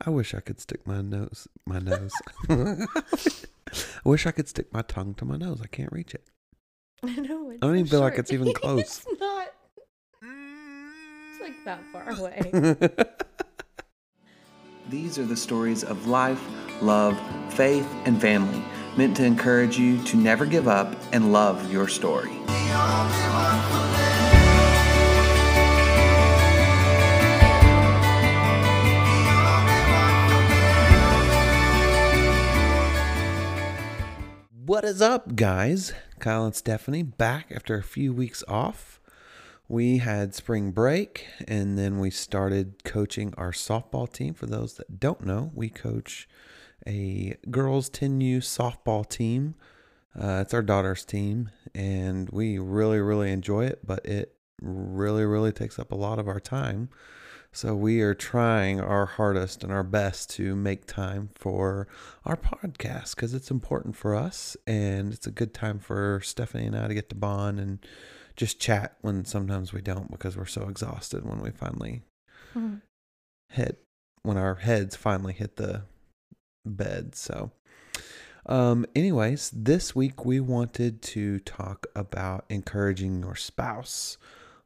I wish I could stick my nose, my nose. I wish I could stick my tongue to my nose. I can't reach it. I know. It's I don't so even feel like it's even close. it's not. It's like that far away. These are the stories of life, love, faith, and family, meant to encourage you to never give up and love your story. What is up, guys? Kyle and Stefanie back after a few weeks off. We had spring break and then we started coaching our softball team. For those that don't know, we coach a girls 10U softball team. Uh, it's our daughter's team and we really, really enjoy it, but it really, really takes up a lot of our time. So we are trying our hardest and our best to make time for our podcast because it's important for us and it's a good time for Stefanie and I to get to bond and just chat when sometimes we don't because we're so exhausted when we finally Mhm. hit when our heads finally hit the bed. So um anyways, this week we wanted to talk about encouraging your spouse.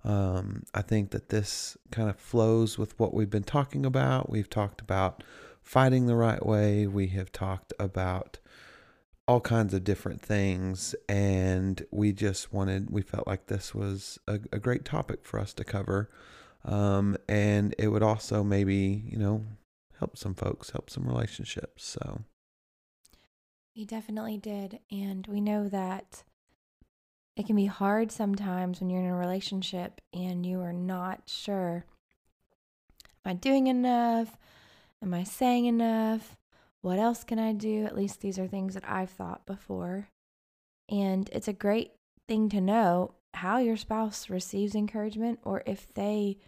Um, I think that this kind of flows with what we've been talking about. We've talked about fighting the right way. We have talked about all kinds of different things. And we just wanted, we felt like this was a, a great topic for us to cover. Um, and it would also maybe, you know, help some folks, help some relationships. So, We definitely did. And we know that it can be hard sometimes when you're in a relationship and you are not sure Am I doing enough? Am I saying enough? What else can I do? At least these are things that I've thought before. And it's a great thing to know how your spouse receives encouragement or if they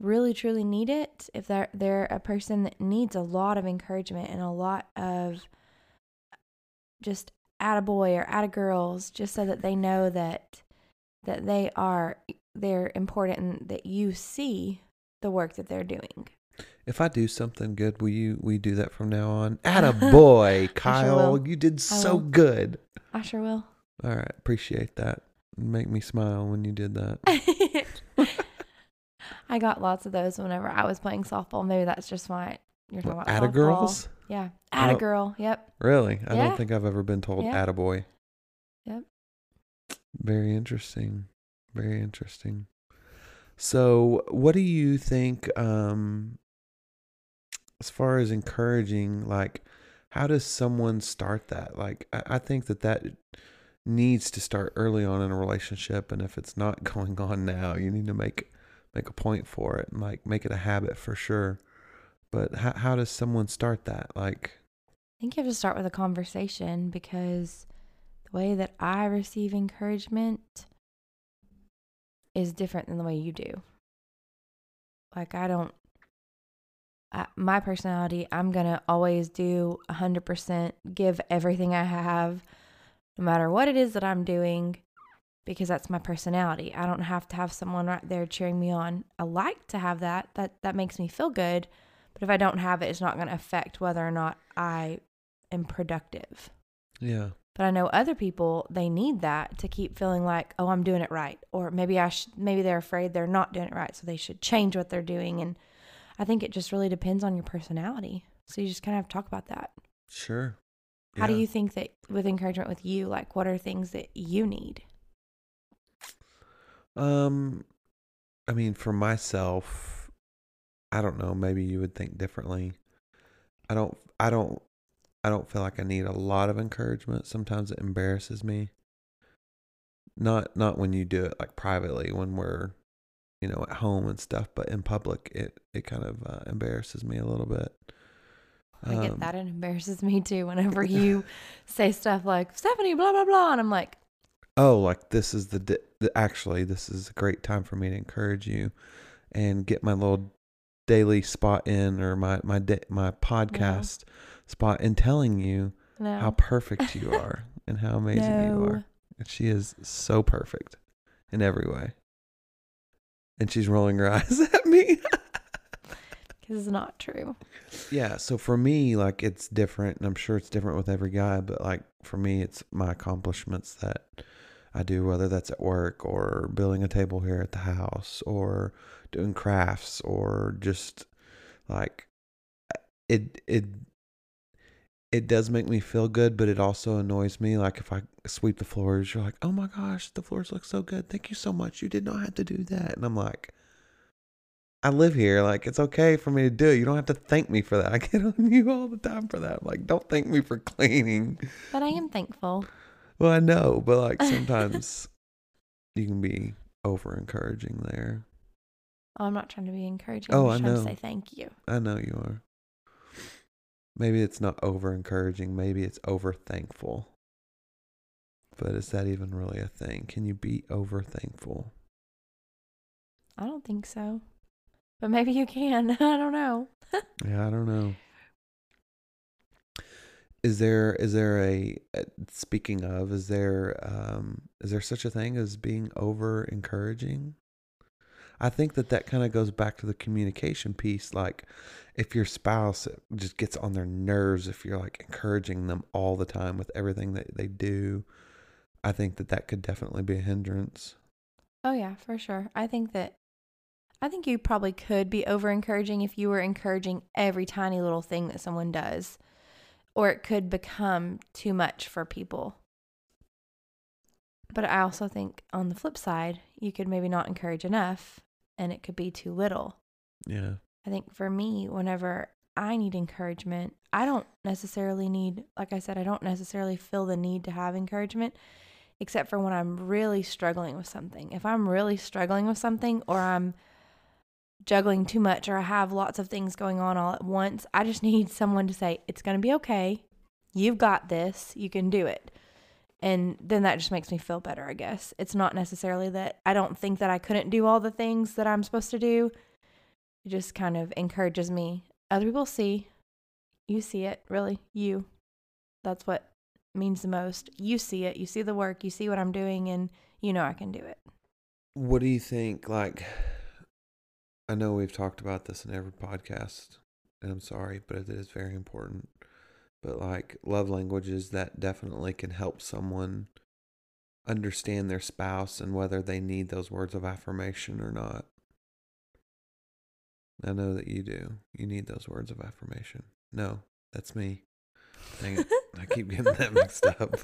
really truly need it, if they're they're a person that needs a lot of encouragement and a lot of just attaboy or attagirls just so that they know that that they are they're important and that you see the work that they're doing. if I do something good, will you, you do that from now on? Atta boy, Kyle. will. You did so good. I sure will. All right. Appreciate that. Make me smile when you did that. I got lots of those whenever I was playing softball. Maybe that's just why you're talking What, about atta softball. girls? Yeah, atta girl. Yep. Really? I Yeah. don't think I've ever been told Yeah. attaboy. Yep. Very interesting. Very interesting. So, what do you think um as far as encouraging like how does someone start that? Like I, I think that that needs to start early on in a relationship and if it's not going on now, you need to make make a point for it and like make it a habit for sure. But how how does someone start that? Like I think you have to start with a conversation because the way that I receive encouragement is different than the way you do. Like, I don't, I, my personality, I'm going to always do 100%, give everything I have, no matter what it is that I'm doing, because that's my personality. I don't have to have someone right there cheering me on. I like to have that. That that makes me feel good. But if I don't have it, it's not going to affect whether or not I am productive. yeah. But I know other people they need that to keep feeling like, oh, I'm doing it right, or maybe I sh- maybe they're afraid they're not doing it right, so they should change what they're doing. And I think it just really depends on your personality. So you just kind of have to talk about that. Sure. How do you think that with encouragement with you, like what are things that you need? Um, I mean, for myself, I don't know. Maybe you would think differently. I don't. I don't. I don't feel like I need a lot of encouragement. Sometimes it embarrasses me. Not not when you do it like privately when we're, you know, at home and stuff, but in public, it it kind of uh, embarrasses me a little bit. I get Um, that. It embarrasses me too whenever you say stuff like Stefanie, blah blah blah, and I'm like, oh, like this is the, di- the actually this is a great time for me to encourage you and get my little daily spot in or my my da- my podcast spot in telling you no, how perfect you are and how amazing you are. And she is so perfect in every way. And she's rolling her eyes at me. Because it's not true. yeah. So for me, like it's different, and I'm sure it's different with every guy. But like for me, it's my accomplishments that I do, whether that's at work or building a table here at the house or doing crafts or just like it it it does make me feel good, but it also annoys me. Like if I sweep the floors, you're like, "Oh my gosh, the floors look so good. Thank you so much. You did not have to do that." And I'm like, I live here. Like it's okay for me to do it. You don't have to thank me for that. I get on you all the time for that. I'm like, don't thank me for cleaning. But I am thankful. Well, I know, but like sometimes you can be over encouraging there. Oh, I'm not trying to be encouraging. Oh, I'm just I trying know. to say thank you. I know you are. Maybe it's not over encouraging. Maybe it's over thankful. But is that even really a thing? Can you be over thankful? I don't think so. But maybe you can. I don't know. Yeah, I don't know. Is there is there a uh, speaking of is there um is there such a thing as being over encouraging? I think that that kind of goes back to the communication piece like if your spouse just gets on their nerves if you're like encouraging them all the time with everything that they do, I think that that could definitely be a hindrance. Oh yeah, for sure. I think that I think you probably could be over encouraging if you were encouraging every tiny little thing that someone does. Or it could become too much for people. But I also think on the flip side, you could maybe not encourage enough and it could be too little. Yeah. I think for me, whenever I need encouragement, I don't necessarily need, like I said, I don't necessarily feel the need to have encouragement, except for when I'm really struggling with something. If I'm really struggling with something or I'm juggling too much or I have lots of things going on all at once, I just need someone to say, it's going to be okay. You've got this. You can do it. And then that just makes me feel better, I guess. It's not necessarily that I don't think that I couldn't do all the things that I'm supposed to do. It just kind of encourages me. Other people see, you see it, really, you. That's what means the most. You see it, you see the work, you see what I'm doing, and you know I can do it. What do you think? Like, I know we've talked about this in every podcast, and I'm sorry, but it is very important. But like, love languages that definitely can help someone understand their spouse and whether they need those words of affirmation or not. I know that you do. You need those words of affirmation. No, that's me. Dang it. I keep getting that mixed up.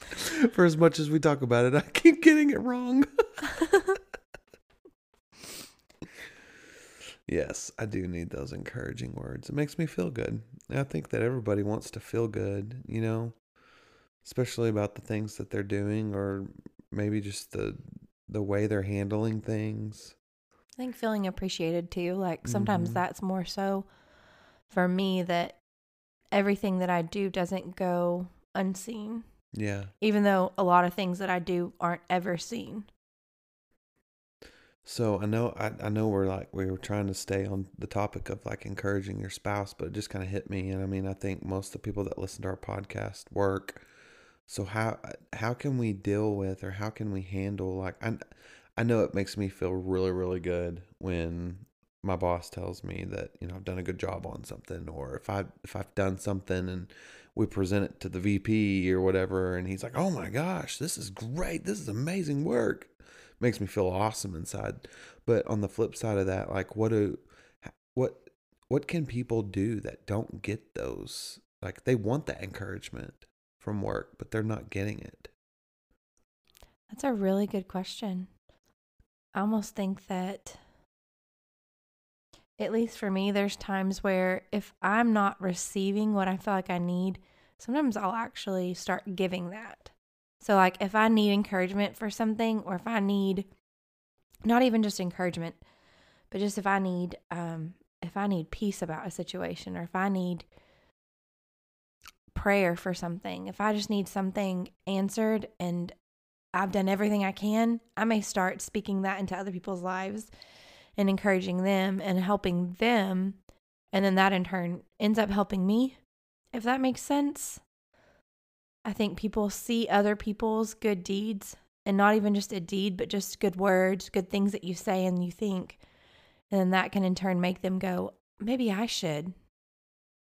For as much as we talk about it, I keep getting it wrong. yes, I do need those encouraging words. It makes me feel good. I think that everybody wants to feel good, you know, especially about the things that they're doing or maybe just the the way they're handling things. I think feeling appreciated too. Like sometimes Mhm. that's more so for me that everything that I do doesn't go unseen, Yeah. even though a lot of things that I do aren't ever seen. So I know I, I know we're like we were trying to stay on the topic of like encouraging your spouse, but it just kind of hit me. And I mean, I think most of the people that listen to our podcast work. So how how can we deal with or how can we handle like I I know it makes me feel really really good when my boss tells me that you know I've done a good job on something or if I if I've done something and we present it to the VP or whatever and he's like, "Oh my gosh, this is great. This is amazing work." Makes me feel awesome inside. But on the flip side of that, like what do what what can people do that don't get those? Like they want that encouragement from work, but they're not getting it. That's a really good question. I almost think that, at least for me, there's times where if I'm not receiving what I feel like I need, sometimes I'll actually start giving that. So, like, if I need encouragement for something, or if I need not even just encouragement, but just if I need, um, if I need peace about a situation, or if I need prayer for something, if I just need something answered and I've done everything I can, I may start speaking that into other people's lives and encouraging them and helping them. And then that in turn ends up helping me, if that makes sense. I think people see other people's good deeds and not even just a deed, but just good words, good things that you say and you think. And then that can in turn make them go, maybe I should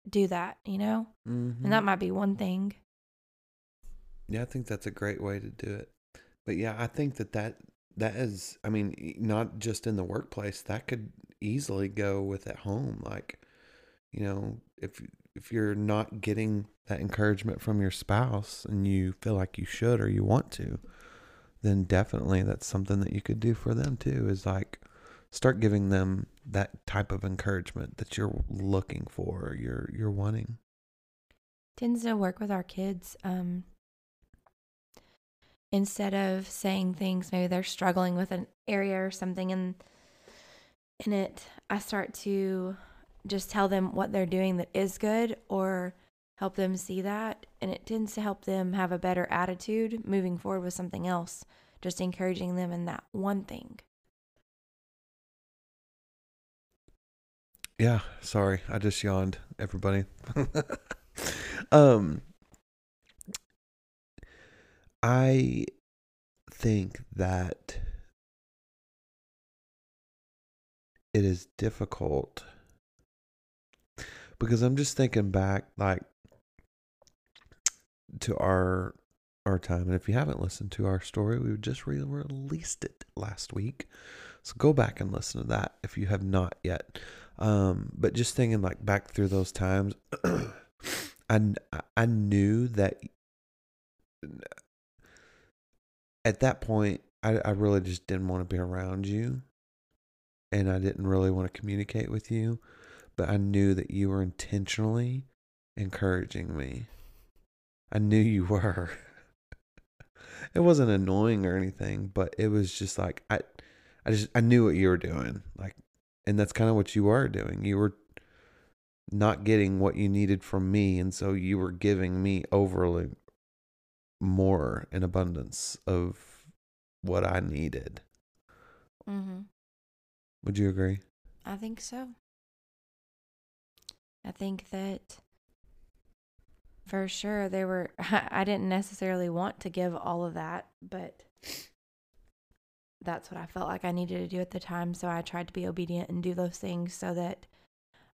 do that, you know? Mm-hmm. And that might be one thing. Yeah, I think that's a great way to do it. But yeah, I think that that that is I mean, not just in the workplace, that could easily go with at home like you know, if if you're not getting that encouragement from your spouse and you feel like you should or you want to, then definitely that's something that you could do for them too is like start giving them that type of encouragement that you're looking for, you're you're wanting. Tends to work with our kids. Um, instead of saying things, maybe they're struggling with an area or something, and in it, I start to just tell them what they're doing that is good or help them see that. And it tends to help them have a better attitude moving forward with something else, just encouraging them in that one thing. Yeah, sorry. I just yawned, everybody. um I think that it is difficult because I'm just thinking back like to our our time and if you haven't listened to our story, we just re- released it last week. So go back and listen to that if you have not yet. Um, but just thinking like back through those times, I I knew that at that point I I really just didn't want to be around you, and I didn't really want to communicate with you, but I knew that you were intentionally encouraging me. I knew you were. it wasn't annoying or anything, but it was just like I I just I knew what you were doing. Like and that's kind of what you are doing. You were not getting what you needed from me, and so you were giving me overly more in abundance of what I needed. Mm-hmm. Would you agree? I think so. I think that for sure they were, I didn't necessarily want to give all of that, but that's what I felt like I needed to do at the time. So I tried to be obedient and do those things so that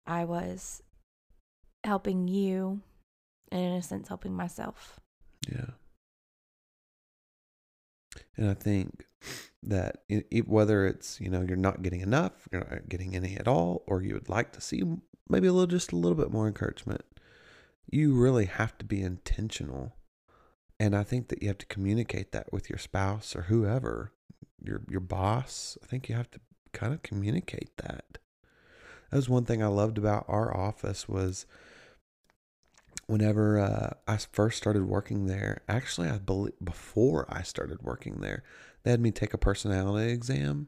I was helping you and, in a sense, helping myself. Yeah. And I think that i i whether it's, you know, you're not getting enough, you're not getting any at all, or you would like to see maybe a little, just a little bit more encouragement, you really have to be intentional. And I think that you have to communicate that with your spouse or whoever, your your boss. I think you have to kind of communicate that. That was one thing I loved about our office was whenever uh, I first started working there. Actually, I believe before I started working there, they had me take a personality exam,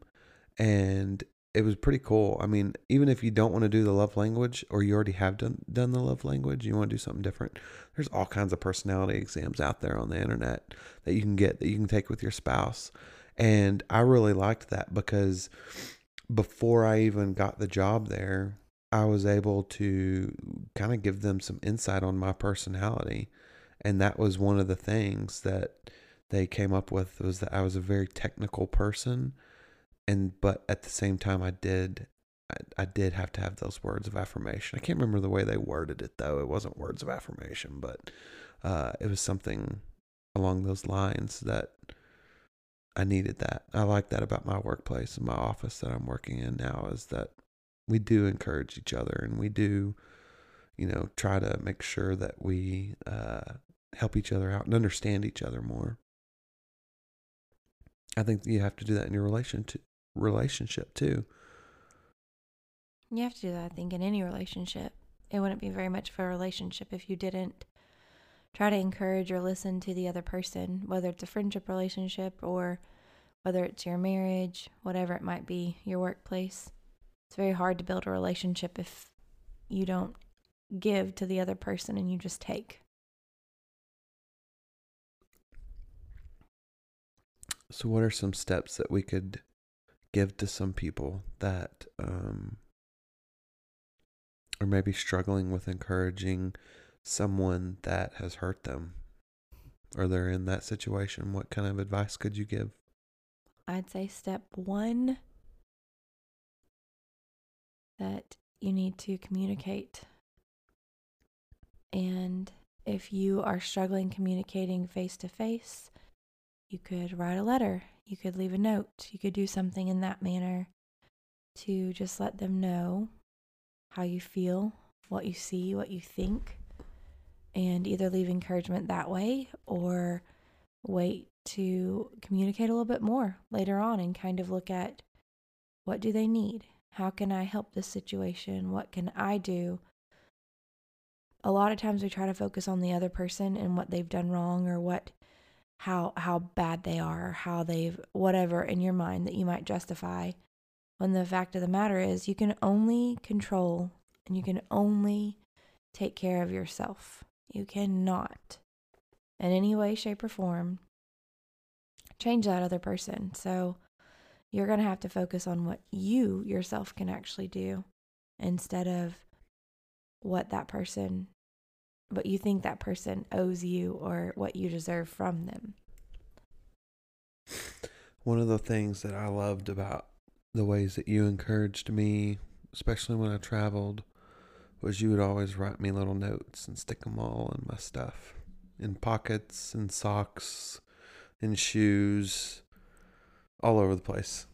and it was pretty cool. I mean, even if you don't want to do the love language, or you already have done done the love language, you want to do something different. There's all kinds of personality exams out there on the internet that you can get that you can take with your spouse, and I really liked that because before I even got the job there, I was able to kind of give them some insight on my personality. And that was one of the things that they came up with was that I was a very technical person and but at the same time I did I, I did have to have those words of affirmation. I can't remember the way they worded it though. It wasn't words of affirmation, but uh, it was something along those lines that I needed that. I like that about my workplace and my office that I'm working in now is that we do encourage each other and we do, you know, try to make sure that we uh, help each other out and understand each other more. I think you have to do that in your relation to, relationship too. You have to do that, I think, in any relationship. It wouldn't be very much of a relationship if you didn't try to encourage or listen to the other person, whether it's a friendship relationship or whether it's your marriage, whatever it might be, your workplace. It's very hard to build a relationship if you don't give to the other person and you just take. So, what are some steps that we could give to some people that um, are maybe struggling with encouraging someone that has hurt them? or they're in that situation, what kind of advice could you give? I'd say step one that you need to communicate. And if you are struggling communicating face to face, you could write a letter, you could leave a note, you could do something in that manner to just let them know how you feel, what you see, what you think, and either leave encouragement that way or wait to communicate a little bit more later on and kind of look at what do they need? How can I help this situation? What can I do? A lot of times we try to focus on the other person and what they've done wrong or what how how bad they are, how they've whatever in your mind that you might justify. When the fact of the matter is you can only control and you can only take care of yourself. You cannot in any way shape or form change that other person. So you're going to have to focus on what you yourself can actually do instead of what that person what you think that person owes you or what you deserve from them. One of the things that I loved about the ways that you encouraged me, especially when I traveled, was you would always write me little notes and stick them all in my stuff, in pockets and socks, in shoes, all over the place.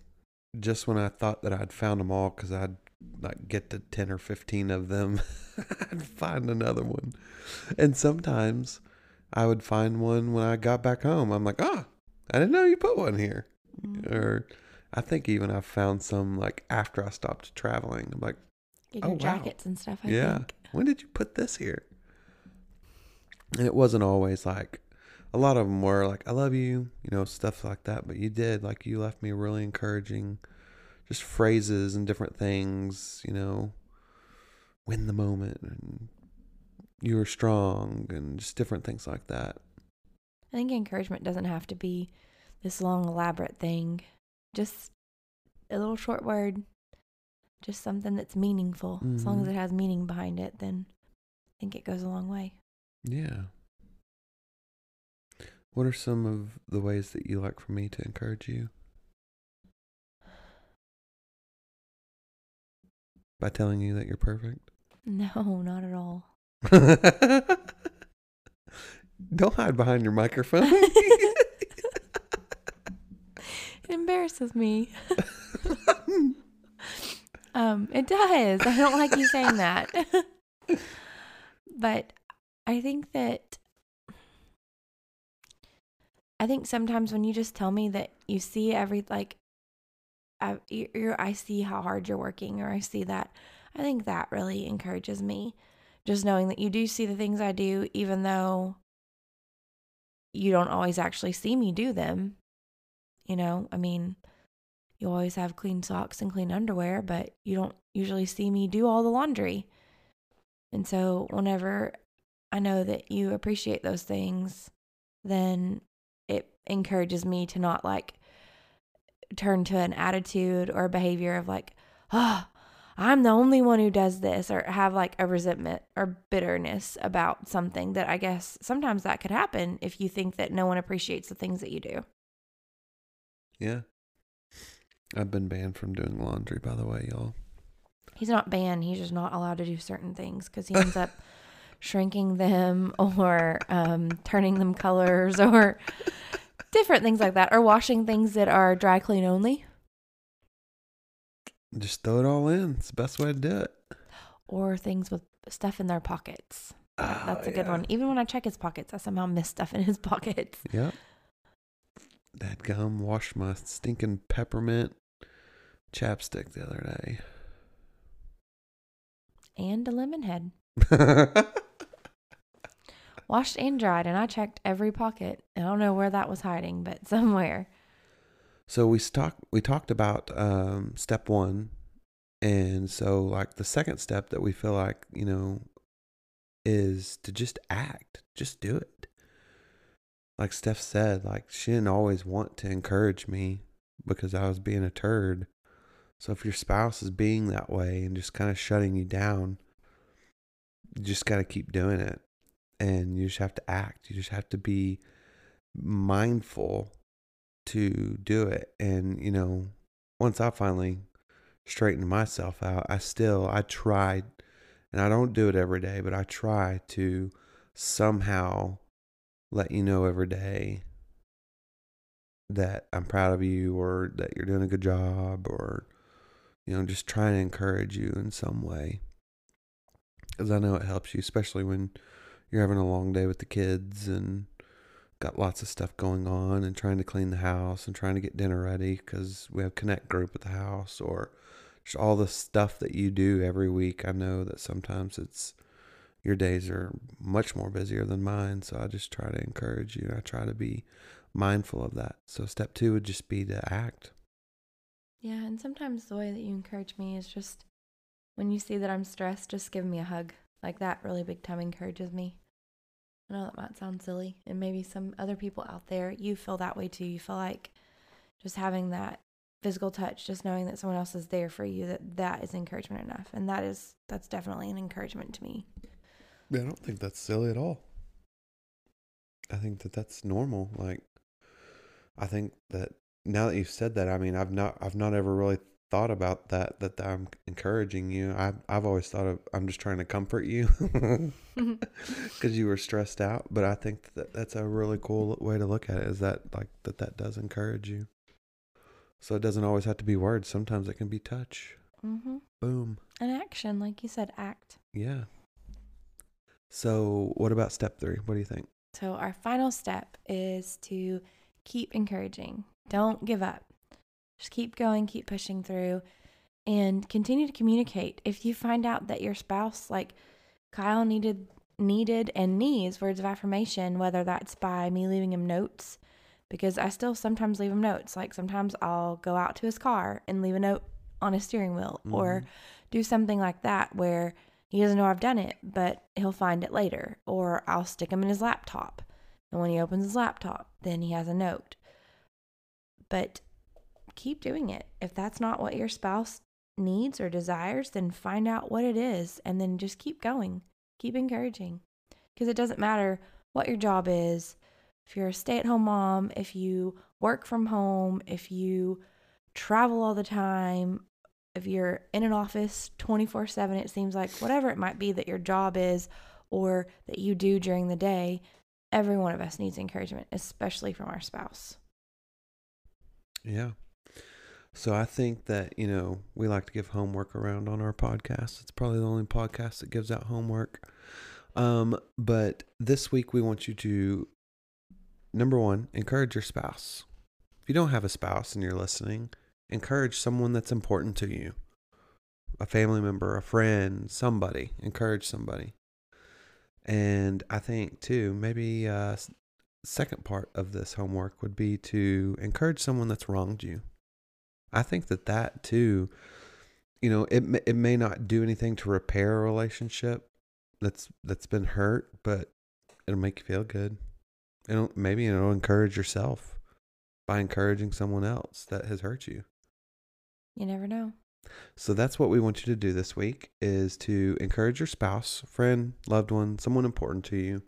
Just when I thought that I'd found them all, because I'd like get to 10 or 15 of them, I'd find another one. And sometimes I would find one when I got back home. I'm like, ah, I didn't know you put one here. Mm-hmm. Or I think even I found some like after I stopped traveling. I'm like, Get Oh, your wow. jackets and stuff, I yeah, think. when did you put this here? And it wasn't always like, a lot of them were like, I love you, you know, stuff like that. But you did, like, you left me really encouraging, just phrases and different things, you know, win the moment and you're strong and just different things like that. I think encouragement doesn't have to be this long, elaborate thing. Just a little short word, just something that's meaningful. As long as Mhm. it has meaning behind it, then I think it goes a long way. Yeah. What are some of the ways that you like for me to encourage you? By telling you that you're perfect? No, not at all. Don't hide behind your microphone. It embarrasses me. um, it does. I don't like you saying that. but I think that I think sometimes when you just tell me that you see every like I you you're, I see how hard you're working or I see that I think that really encourages me. Just knowing that you do see the things I do even though you don't always actually see me do them. You know, I mean, you always have clean socks and clean underwear, but you don't usually see me do all the laundry. And so, whenever I know that you appreciate those things, then it encourages me to not like turn to an attitude or behavior of like, oh, I'm the only one who does this, or have like a resentment or bitterness about something that I guess sometimes that could happen if you think that no one appreciates the things that you do. yeah. I've been banned from doing laundry, by the way, y'all. He's not banned. He's just not allowed to do certain things because he ends up shrinking them or um, turning them colors or different things like that, or washing things that are dry clean only, Just throw it all in. It's the best way to do it. or things with stuff in their pockets. Oh, That's a good one. Even when I check his pockets, I somehow miss stuff in his pockets. Yep. That gum washed my stinking peppermint chapstick the other day. And a lemon head. Washed and dried, and I checked every pocket. I don't know where that was hiding, but somewhere. so we talked we talked about um, step one, and so like the second step that we feel like you know is to just act, just do it. Like Steph said, like she didn't always want to encourage me because I was being a turd. So if your spouse is being that way and just kind of shutting you down, you just got to keep doing it. And you just have to act. You just have to be mindful to do it. And, you know, once I finally straightened myself out, I still, I tried, and I don't do it every day, but I try to somehow let you know every day that I'm proud of you or that you're doing a good job or, you know, just trying to encourage you in some way. Because I know it helps you, especially when you're having a long day with the kids and got lots of stuff going on and trying to clean the house and trying to get dinner ready because we have connect group at the house or just all the stuff that you do every week. I know that sometimes it's your days are much more busier than mine, so I just try to encourage you. I try to be mindful of that. So step 2 would just be to act. Yeah, and sometimes the way that you encourage me is just when you see that I'm stressed, just give me a hug. Like that really big time encourages me. I know that might sound silly, and maybe some other people out there, you feel that way too. You feel like just having that physical touch, just knowing that someone else is there for you, that that is encouragement enough, and that is that's definitely an encouragement to me. Yeah, I don't think that's silly at all. I think that that's normal. Like, I think that now that you've said that, I mean, I've not, I've not ever really thought about that. That I'm encouraging you. I've, I've always thought of, I'm just trying to comfort you because you were stressed out. But I think that that's a really cool way to look at it. Is that like that that does encourage you. So it doesn't always have to be words. Sometimes it can be touch. Mm-hmm. Boom. An action, like you said, act. Yeah. So what about step three? What do you think? So, our final step is to keep encouraging. Don't give up. Just keep going, keep pushing through, and continue to communicate. If you find out that your spouse, like Kyle, needed needed and needs words of affirmation, whether that's by me leaving him notes, because I still sometimes leave him notes. Like sometimes I'll go out to his car and leave a note on his steering wheel, or Mhm. do something like that where he doesn't know I've done it, but he'll find it later. Or I'll stick him in his laptop. And when he opens his laptop, then he has a note. But keep doing it. If that's not what your spouse needs or desires, then find out what it is and then just keep going. Keep encouraging. Because it doesn't matter what your job is. If you're a stay at home mom, if you work from home, if you travel all the time, if you're in an office 24 7, it seems like whatever it might be that your job is or that you do during the day, every one of us needs encouragement, especially from our spouse. Yeah. So I think that, you know, we like to give homework around on our podcast. It's probably the only podcast that gives out homework. Um, but this week we want you to number one, encourage your spouse. If you don't have a spouse and you're listening, encourage someone that's important to you. A family member, a friend, somebody. Encourage somebody. And I think too, maybe uh second part of this homework would be to encourage someone that's wronged you. I think that that too, you know, it may- it may not do anything to repair a relationship that's that's been hurt, but it'll make you feel good. It'll maybe it'll encourage yourself by encouraging someone else that has hurt you. You never know. So that's what we want you to do this week is to encourage your spouse, friend, loved one, someone important to you,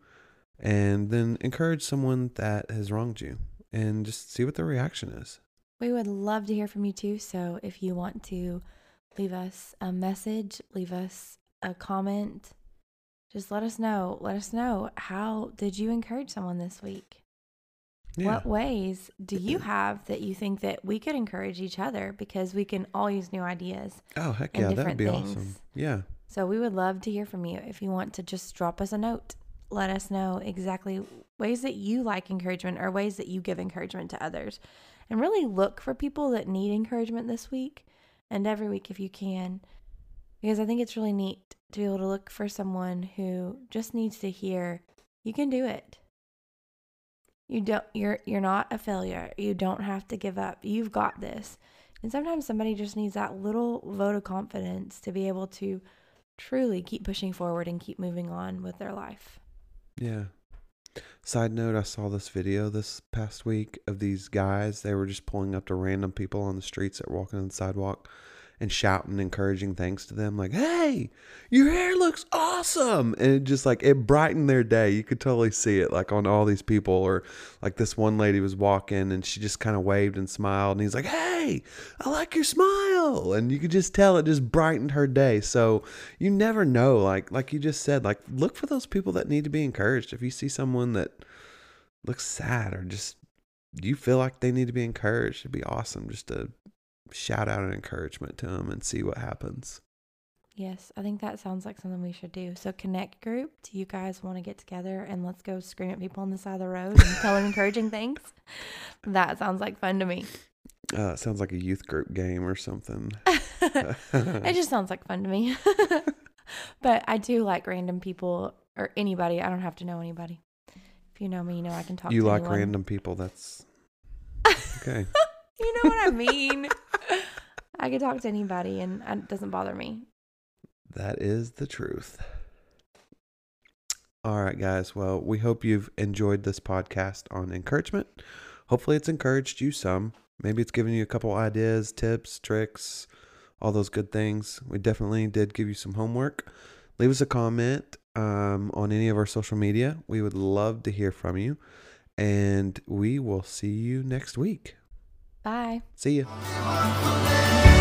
and then encourage someone that has wronged you and just see what their reaction is. We would love to hear from you too. So if you want to leave us a message, leave us a comment, just let us know. Let us know how did you encourage someone this week? Yeah. What ways do you have that you think that we could encourage each other because we can all use new ideas? oh, heck yeah, that'd be awesome. Yeah. So we would love to hear from you. If you want to just drop us a note, let us know exactly ways that you like encouragement or ways that you give encouragement to others. And really look for people that need encouragement this week and every week if you can. Because I think it's really neat to be able to look for someone who just needs to hear you can do it. You don't you're you're not a failure. You don't have to give up. You've got this. And sometimes somebody just needs that little vote of confidence to be able to truly keep pushing forward and keep moving on with their life. Yeah. Side note, I saw this video this past week of these guys. They were just pulling up to random people on the streets that were walking on the sidewalk. And shouting encouraging things to them like hey your hair looks awesome! And it just like it brightened their day. You could totally see it like on all these people or like this one lady was walking and she just kind of waved and smiled and he's like hey i like your smile! And you could just tell it just brightened her day. So you never know like like you just said like look for those people that need to be encouraged. If you see someone that looks sad or just you feel like they need to be encouraged it'd be awesome just to shout out an encouragement to them and see what happens. Yes, I think that sounds like something we should do. So, connect group. Do you guys want to get together and let's go scream at people on the side of the road and tell them encouraging things? That sounds like fun to me. Uh, sounds like a youth group game or something. it just sounds like fun to me. but I do like random people or anybody. I don't have to know anybody. If you know me, you know I can talk you like anyone. random people. That's okay. Know what I mean? I can talk to anybody and it doesn't bother me. That is the truth. All right, guys. Well, we hope you've enjoyed this podcast on encouragement. Hopefully, it's encouraged you some. Maybe it's given you a couple ideas, tips, tricks, all those good things. We definitely did give you some homework. Leave us a comment um, on any of our social media. We would love to hear from you. And we will see you next week. Bye. See you.